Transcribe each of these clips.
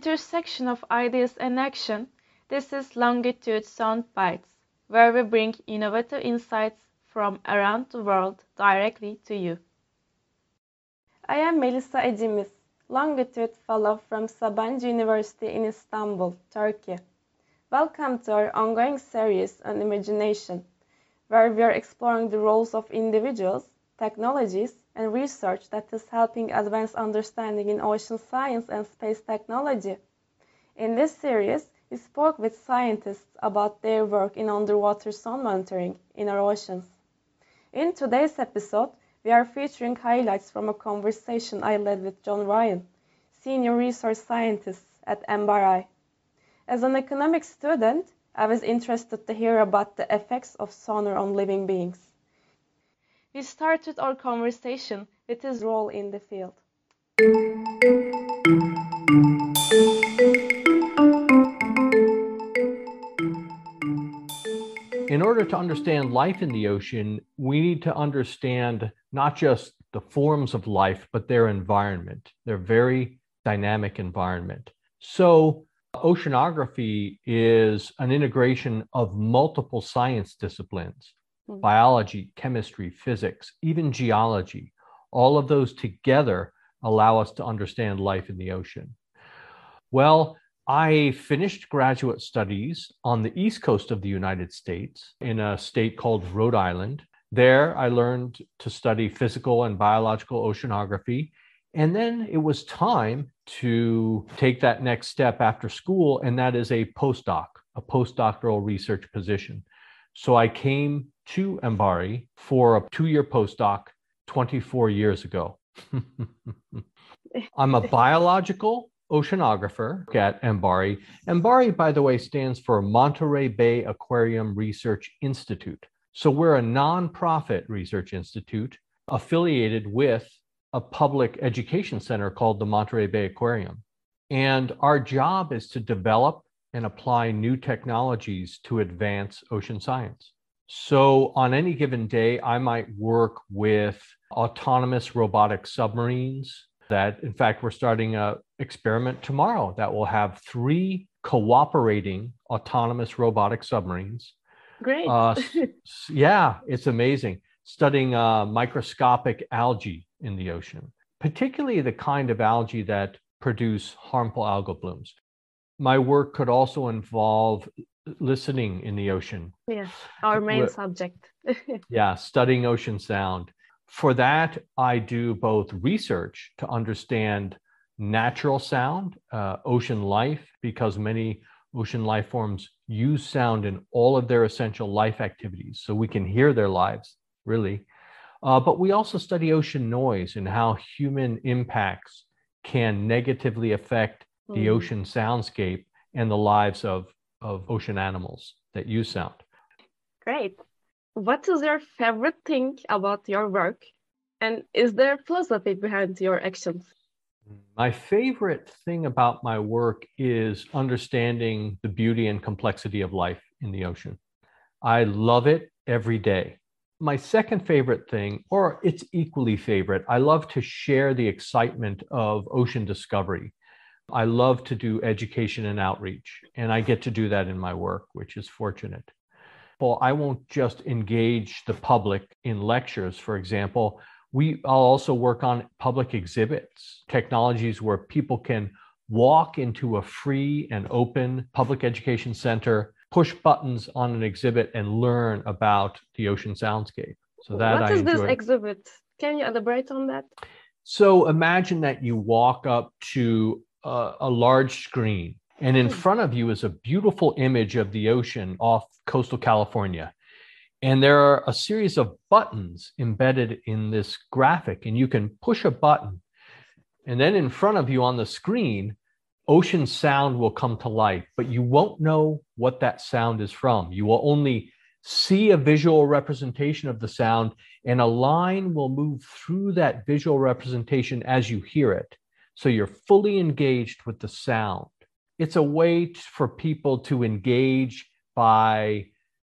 intersection of ideas and action, this is Longitude Sound Bites, where we bring innovative insights from around the world directly to you. I am Melisa Ecimiz, Longitude Fellow from Sabancı University in Istanbul, Turkey. Welcome to our ongoing series on imagination, where we are exploring the roles of individuals, technologies, and research that is helping advance understanding in ocean science and space technology. In this series, we spoke with scientists about their work in underwater sound monitoring in our oceans. In today's episode, we are featuring highlights from a conversation I led with John Ryan, Senior Research Scientist at MBARI. As an economics student, I was interested to hear about the effects of sonar on living beings. We started our conversation with his role in the field. In order to understand life in the ocean, we need to understand not just the forms of life, but their environment, their very dynamic environment. So, oceanography is an integration of multiple science disciplines mm-hmm. biology, chemistry, physics, even geology. All of those together allow us to understand life in the ocean. Well, I finished graduate studies on the east coast of the United States in a state called Rhode Island. There, I learned to study physical and biological oceanography. And then it was time to take that next step after school, and that is a postdoc, a postdoctoral research position. So I came to MBARI for a two year postdoc 24 years ago. I'm a biological oceanographer at MBARI. MBARI, by the way, stands for Monterey Bay Aquarium Research Institute. So we're a nonprofit research institute affiliated with a public education center called the Monterey Bay Aquarium. And our job is to develop and apply new technologies to advance ocean science. So, on any given day, I might work with autonomous robotic submarines, that in fact we're starting a experiment tomorrow that will have three cooperating autonomous robotic submarines. Great. Uh, yeah it's amazing. Studying uh, microscopic algae in the ocean particularly the kind of algae that produce harmful algal blooms my work could also involve listening in the ocean yes our main subject yeah studying ocean sound for that, I do both research to understand natural sound, uh, ocean life, because many ocean life forms use sound in all of their essential life activities. So we can hear their lives, really. Uh, but we also study ocean noise and how human impacts can negatively affect mm. the hmm. ocean soundscape and the lives of, of ocean animals that use sound. Great what is your favorite thing about your work? And is there philosophy behind your actions? My favorite thing about my work is understanding the beauty and complexity of life in the ocean. I love it every day. My second favorite thing, or it's equally favorite, I love to share the excitement of ocean discovery. I love to do education and outreach, and I get to do that in my work, which is fortunate. Well, I won't just engage the public in lectures, for example. We I'll also work on public exhibits, technologies where people can walk into a free and open public education center, push buttons on an exhibit, and learn about the ocean soundscape. So that what I is this exhibit? Can you elaborate on that? So imagine that you walk up to a, a large screen and in hmm. front of you is a beautiful image of the ocean off coastal California. And there are a series of buttons embedded in this graphic, and you can push a button. And then in front of you on the screen, ocean sound will come to life, but you won't know what that sound is from. You will only see a visual representation of the sound, and a line will move through that visual representation as you hear it. So you're fully engaged with the sound it's a way for people to engage by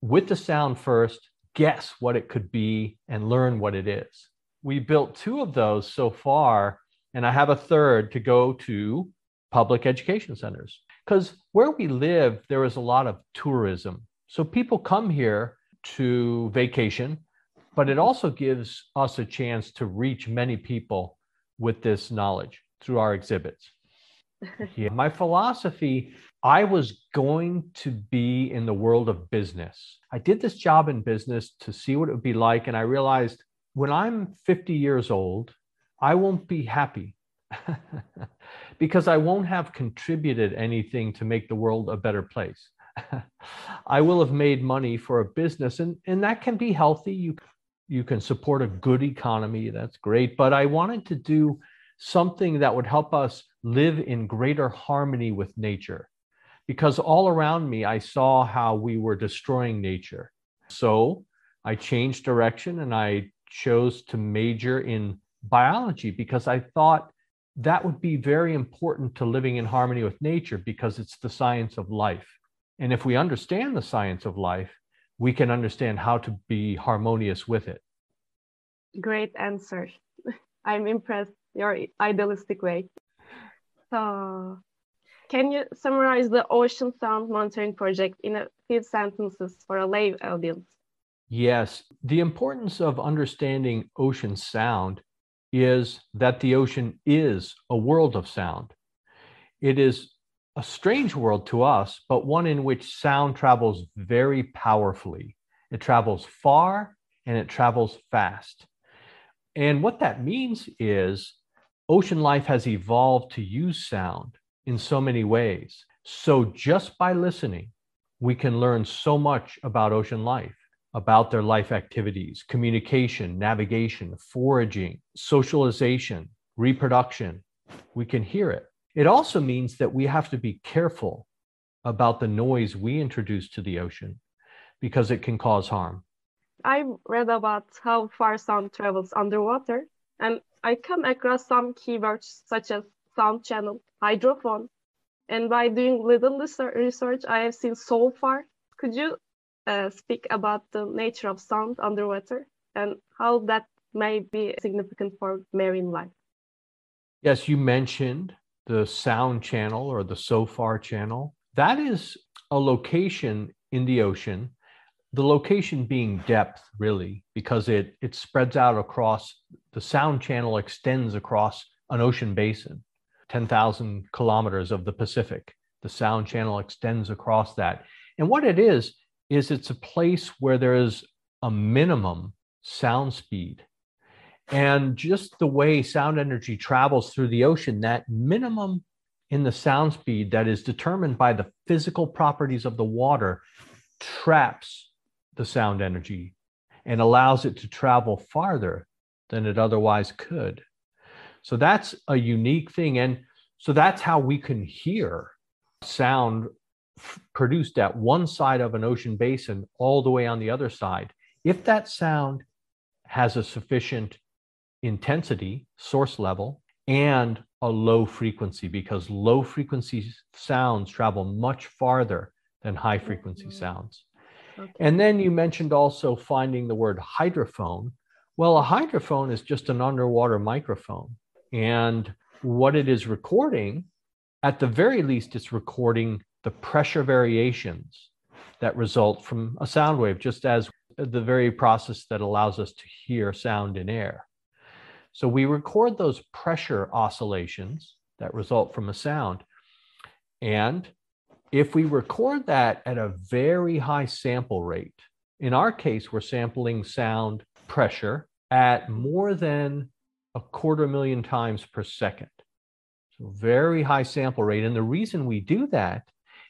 with the sound first guess what it could be and learn what it is we built two of those so far and i have a third to go to public education centers. Because where we live, there is a lot of tourism. So people come here to vacation, but it also gives us a chance to reach many people with this knowledge through our exhibits. yeah. My philosophy I was going to be in the world of business. I did this job in business to see what it would be like. And I realized when I'm 50 years old, I won't be happy because I won't have contributed anything to make the world a better place. I will have made money for a business, and, and that can be healthy. You, you can support a good economy, that's great. But I wanted to do something that would help us live in greater harmony with nature because all around me I saw how we were destroying nature. So I changed direction and I chose to major in biology because I thought that would be very important to living in harmony with nature because it's the science of life. And if we understand the science of life, we can understand how to be harmonious with it. Great answer. I'm impressed. Your idealistic way. So, can you summarize the Ocean Sound Monitoring Project in a few sentences for a lay audience? Yes. The importance of understanding ocean sound is that the ocean is a world of sound. It is a strange world to us, but one in which sound travels very powerfully. It travels far and it travels fast. And what that means is ocean life has evolved to use sound in so many ways. So just by listening, we can learn so much about ocean life, about their life activities, communication, navigation, foraging, socialization, reproduction. We can hear it. It also means that we have to be careful about the noise we introduce to the ocean because it can cause harm. I read about how far sound travels underwater, and I come across some keywords such as sound channel, hydrophone, and by doing little research I have seen so far. Could you uh, speak about the nature of sound underwater and how that may be significant for marine life? Yes, you mentioned the sound channel or the SOFAR channel. That is a location in the ocean the location being depth really because it it spreads out across the sound channel extends across an ocean basin 10,000 kilometers of the Pacific. The sound channel extends across that. And what it is is it's a place where there is a minimum sound speed. And just the way sound energy travels through the ocean that minimum in the sound speed that is determined by the physical properties of the water traps the sound energy and allows it to travel farther than it otherwise could. So that's a unique thing. And so that's how we can hear sound f- produced at one side of an ocean basin all the way on the other side. If that sound has a sufficient intensity, source level, and a low frequency, because low frequency sounds travel much farther than high frequency mm-hmm. sounds. And then you mentioned also finding the word hydrophone. Well, a hydrophone is just an underwater microphone. And what it is recording, at the very least, it's recording the pressure variations that result from a sound wave, just as the very process that allows us to hear sound in air. So we record those pressure oscillations that result from a sound. And if we record that at a very high sample rate, in our case, we're sampling sound pressure at more than a quarter million times per second. So, very high sample rate. And the reason we do that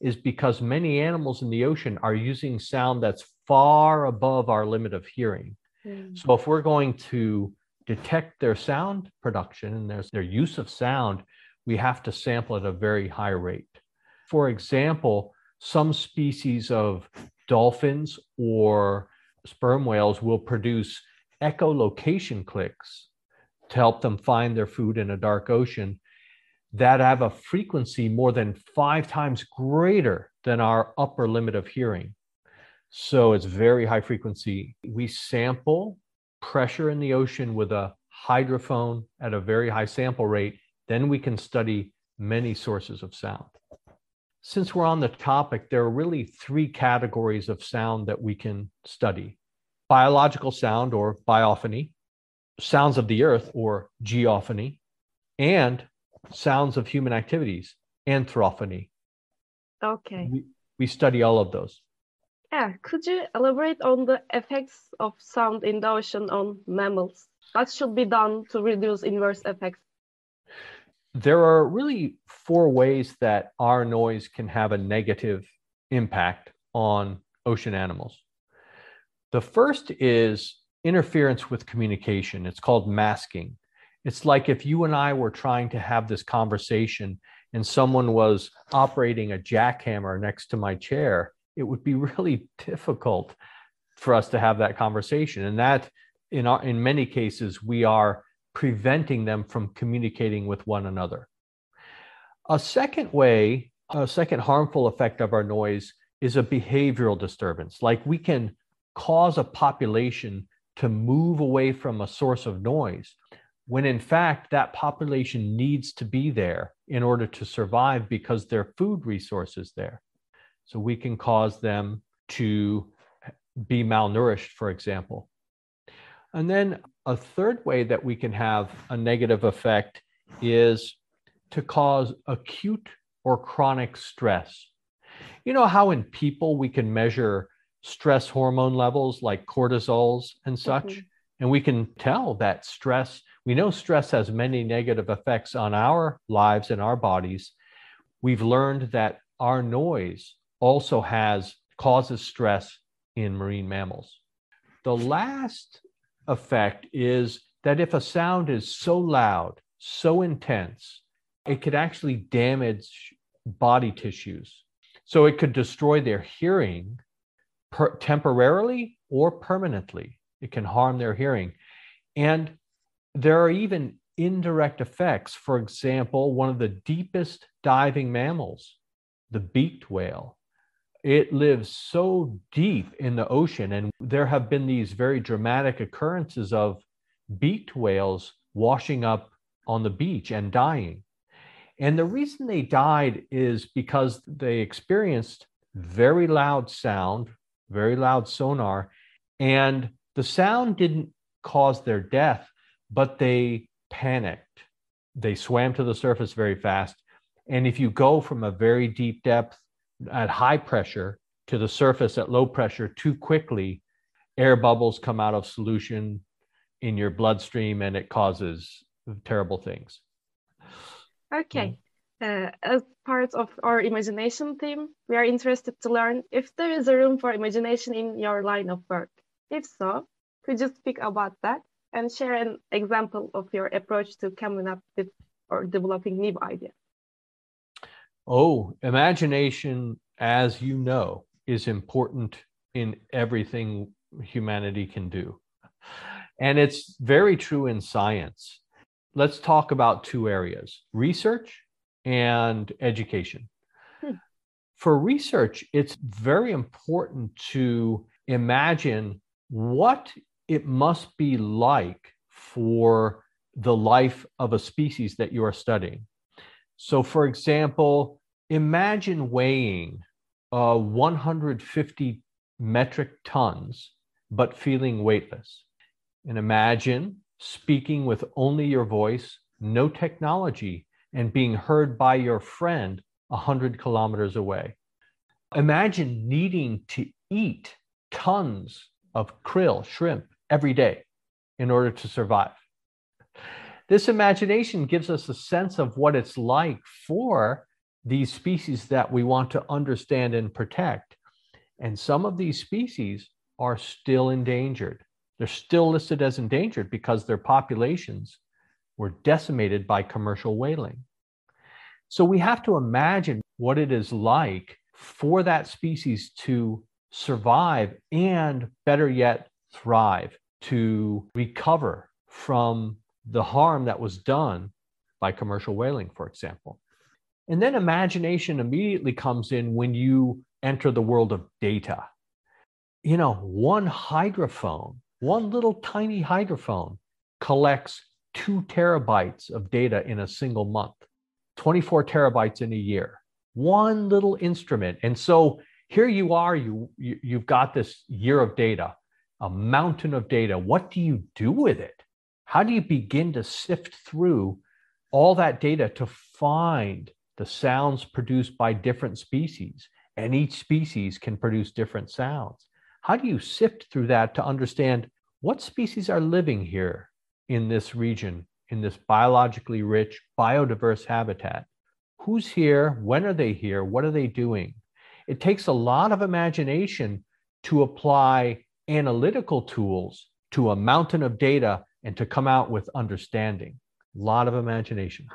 is because many animals in the ocean are using sound that's far above our limit of hearing. Mm. So, if we're going to detect their sound production and their, their use of sound, we have to sample at a very high rate. For example, some species of dolphins or sperm whales will produce echolocation clicks to help them find their food in a dark ocean that have a frequency more than five times greater than our upper limit of hearing. So it's very high frequency. We sample pressure in the ocean with a hydrophone at a very high sample rate. Then we can study many sources of sound. Since we're on the topic, there are really three categories of sound that we can study biological sound or biophony, sounds of the earth or geophony, and sounds of human activities, anthrophony. Okay. We, we study all of those. Yeah, could you elaborate on the effects of sound in the ocean on mammals? What should be done to reduce inverse effects? There are really four ways that our noise can have a negative impact on ocean animals. The first is interference with communication. It's called masking. It's like if you and I were trying to have this conversation and someone was operating a jackhammer next to my chair, it would be really difficult for us to have that conversation. And that, in, our, in many cases, we are preventing them from communicating with one another. A second way, a second harmful effect of our noise is a behavioral disturbance. Like we can cause a population to move away from a source of noise when in fact that population needs to be there in order to survive because their food resource is there. So we can cause them to be malnourished, for example. And then a third way that we can have a negative effect is to cause acute or chronic stress. You know how in people we can measure stress hormone levels like cortisols and such? Mm-hmm. And we can tell that stress, we know stress has many negative effects on our lives and our bodies. We've learned that our noise also has causes stress in marine mammals. The last effect is that if a sound is so loud, so intense, it could actually damage body tissues. So it could destroy their hearing per- temporarily or permanently. It can harm their hearing. And there are even indirect effects. For example, one of the deepest diving mammals, the beaked whale, it lives so deep in the ocean. And there have been these very dramatic occurrences of beaked whales washing up on the beach and dying. And the reason they died is because they experienced very loud sound, very loud sonar, and the sound didn't cause their death, but they panicked. They swam to the surface very fast. And if you go from a very deep depth at high pressure to the surface at low pressure too quickly, air bubbles come out of solution in your bloodstream and it causes terrible things. Okay. Uh, as part of our imagination theme, we are interested to learn if there is a room for imagination in your line of work. If so, could you speak about that and share an example of your approach to coming up with or developing new ideas? Oh, imagination, as you know, is important in everything humanity can do. And it's very true in science. Let's talk about two areas research and education. Hmm. For research, it's very important to imagine what it must be like for the life of a species that you are studying. So, for example, imagine weighing uh, 150 metric tons, but feeling weightless. And imagine speaking with only your voice, no technology, and being heard by your friend 100 kilometers away. Imagine needing to eat tons of krill, shrimp, every day in order to survive. This imagination gives us a sense of what it's like for these species that we want to understand and protect. And some of these species are still endangered. They're still listed as endangered because their populations were decimated by commercial whaling. So we have to imagine what it is like for that species to survive and, better yet, thrive, to recover from the harm that was done by commercial whaling, for example. And then imagination immediately comes in when you enter the world of data. You know, one hydrophone, one little tiny hydrophone collects two terabytes of data in a single month. 24 terabytes in a year. One little instrument. And so here you are, you, you you've got this year of data, a mountain of data. What do you do with it? How do you begin to sift through all that data to find the sounds produced by different species? And each species can produce different sounds. How do you sift through that to understand what species are living here in this region, in this biologically rich, biodiverse habitat? Who's here? When are they here? What are they doing? It takes a lot of imagination to apply analytical tools to a mountain of data and to come out with understanding. A lot of imagination.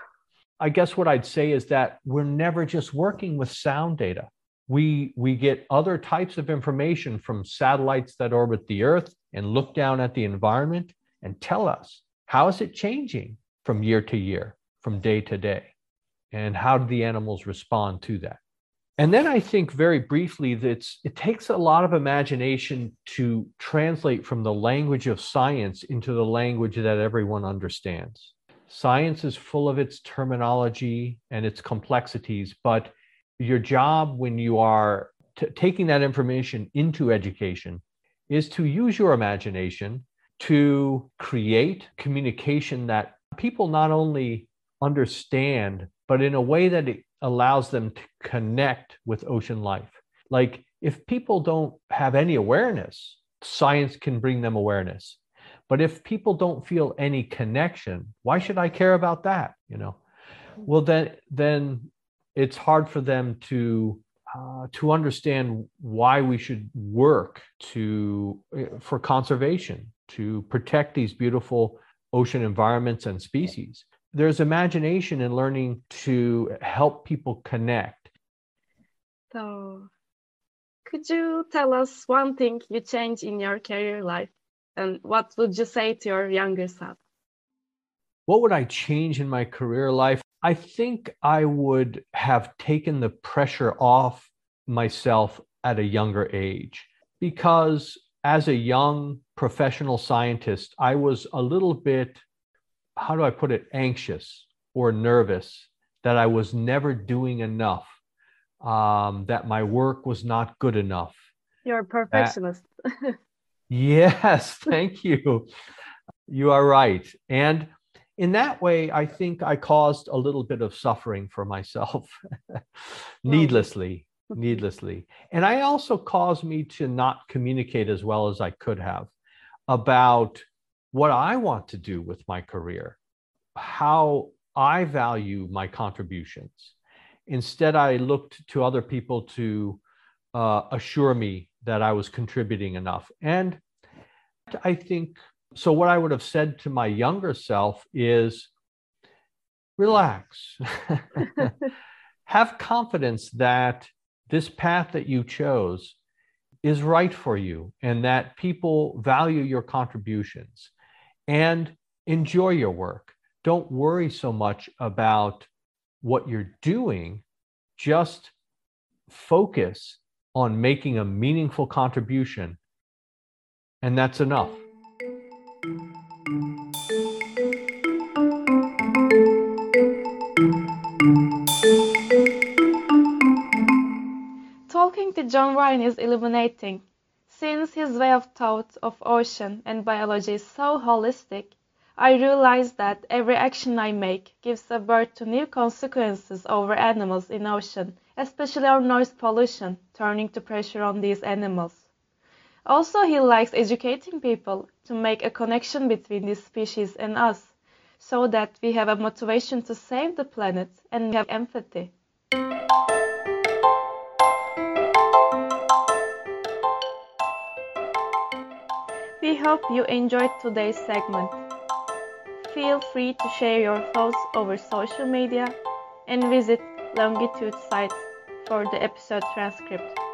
I guess what I'd say is that we're never just working with sound data. We, we get other types of information from satellites that orbit the Earth and look down at the environment and tell us how is it changing from year to year, from day to day, and how do the animals respond to that. And then I think very briefly that it takes a lot of imagination to translate from the language of science into the language that everyone understands. Science is full of its terminology and its complexities, but your job when you are t- taking that information into education is to use your imagination to create communication that people not only understand, but in a way that it allows them to connect with ocean life. Like if people don't have any awareness, science can bring them awareness. But if people don't feel any connection, why should I care about that? You know, well then then it's hard for them to uh, to understand why we should work to for conservation to protect these beautiful ocean environments and species there's imagination in learning to help people connect. So, could you tell us one thing you changed in your career life? And what would you say to your younger self? What would I change in my career life? I think I would have taken the pressure off myself at a younger age because as a young professional scientist, I was a little bit how do I put it, anxious or nervous that I was never doing enough, um, that my work was not good enough. You're a perfectionist. That, yes, thank you. You are right. And in that way, I think I caused a little bit of suffering for myself needlessly, needlessly. And I also caused me to not communicate as well as I could have about what I want to do with my career, how I value my contributions. Instead, I looked to other people to uh, assure me that I was contributing enough. And I think so. What I would have said to my younger self is relax, have confidence that this path that you chose is right for you and that people value your contributions and enjoy your work. Don't worry so much about what you're doing, just focus on making a meaningful contribution, and that's enough. Talking to John Ryan is illuminating. Since his way of thought of ocean and biology is so holistic, I realize that every action I make gives a birth to new consequences over animals in ocean, especially our noise pollution, turning to pressure on these animals. Also, he likes educating people to make a connection between these species and us, so that we have a motivation to save the planet and have empathy. Hope you enjoyed today's segment. Feel free to share your thoughts over social media and visit Longitude sites for the episode transcript.